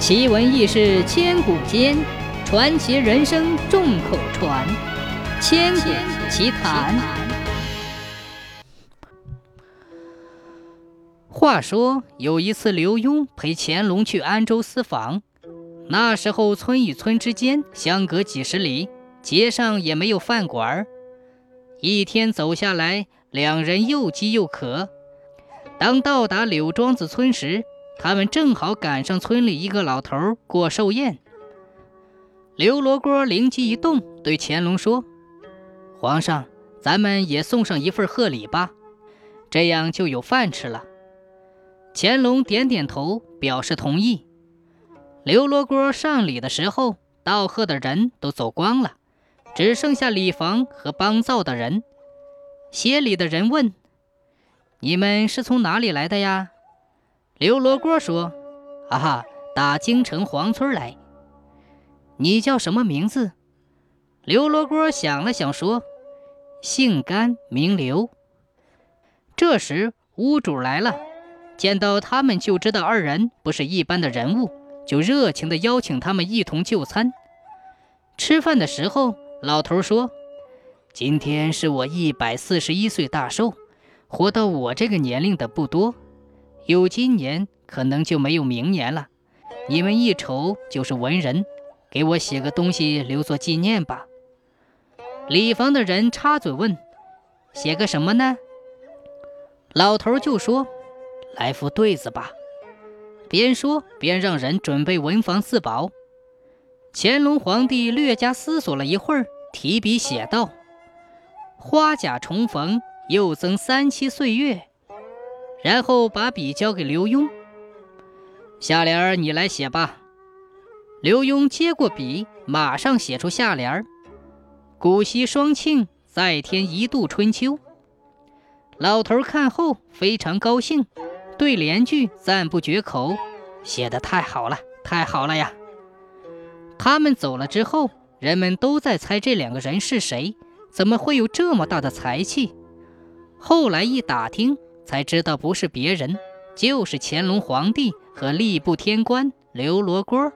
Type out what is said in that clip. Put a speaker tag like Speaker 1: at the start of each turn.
Speaker 1: 奇闻异事千古间，传奇人生众口传。千古奇谈。话说有一次，刘墉陪乾隆去安州私访。那时候，村与村之间相隔几十里，街上也没有饭馆。一天走下来，两人又饥又渴。当到达柳庄子村时，他们正好赶上村里一个老头过寿宴。刘罗锅灵机一动，对乾隆说：“皇上，咱们也送上一份贺礼吧，这样就有饭吃了。”乾隆点点头，表示同意。刘罗锅上礼的时候，道贺的人都走光了，只剩下礼房和帮造的人。协礼的人问：“你们是从哪里来的呀？”刘罗锅说：“啊哈，打京城黄村来。你叫什么名字？”刘罗锅想了想说：“姓甘名刘。”这时屋主来了，见到他们就知道二人不是一般的人物，就热情地邀请他们一同就餐。吃饭的时候，老头说：“今天是我一百四十一岁大寿，活到我这个年龄的不多。”有今年，可能就没有明年了。你们一瞅就是文人，给我写个东西留作纪念吧。礼房的人插嘴问：“写个什么呢？”老头就说：“来副对子吧。”边说边让人准备文房四宝。乾隆皇帝略加思索了一会儿，提笔写道：“花甲重逢，又增三七岁月。”然后把笔交给刘墉，下联儿你来写吧。刘墉接过笔，马上写出下联儿：“古稀双庆，再添一度春秋。”老头看后非常高兴，对联句赞不绝口：“写的太好了，太好了呀！”他们走了之后，人们都在猜这两个人是谁，怎么会有这么大的才气？后来一打听。才知道不是别人，就是乾隆皇帝和吏部天官刘罗锅。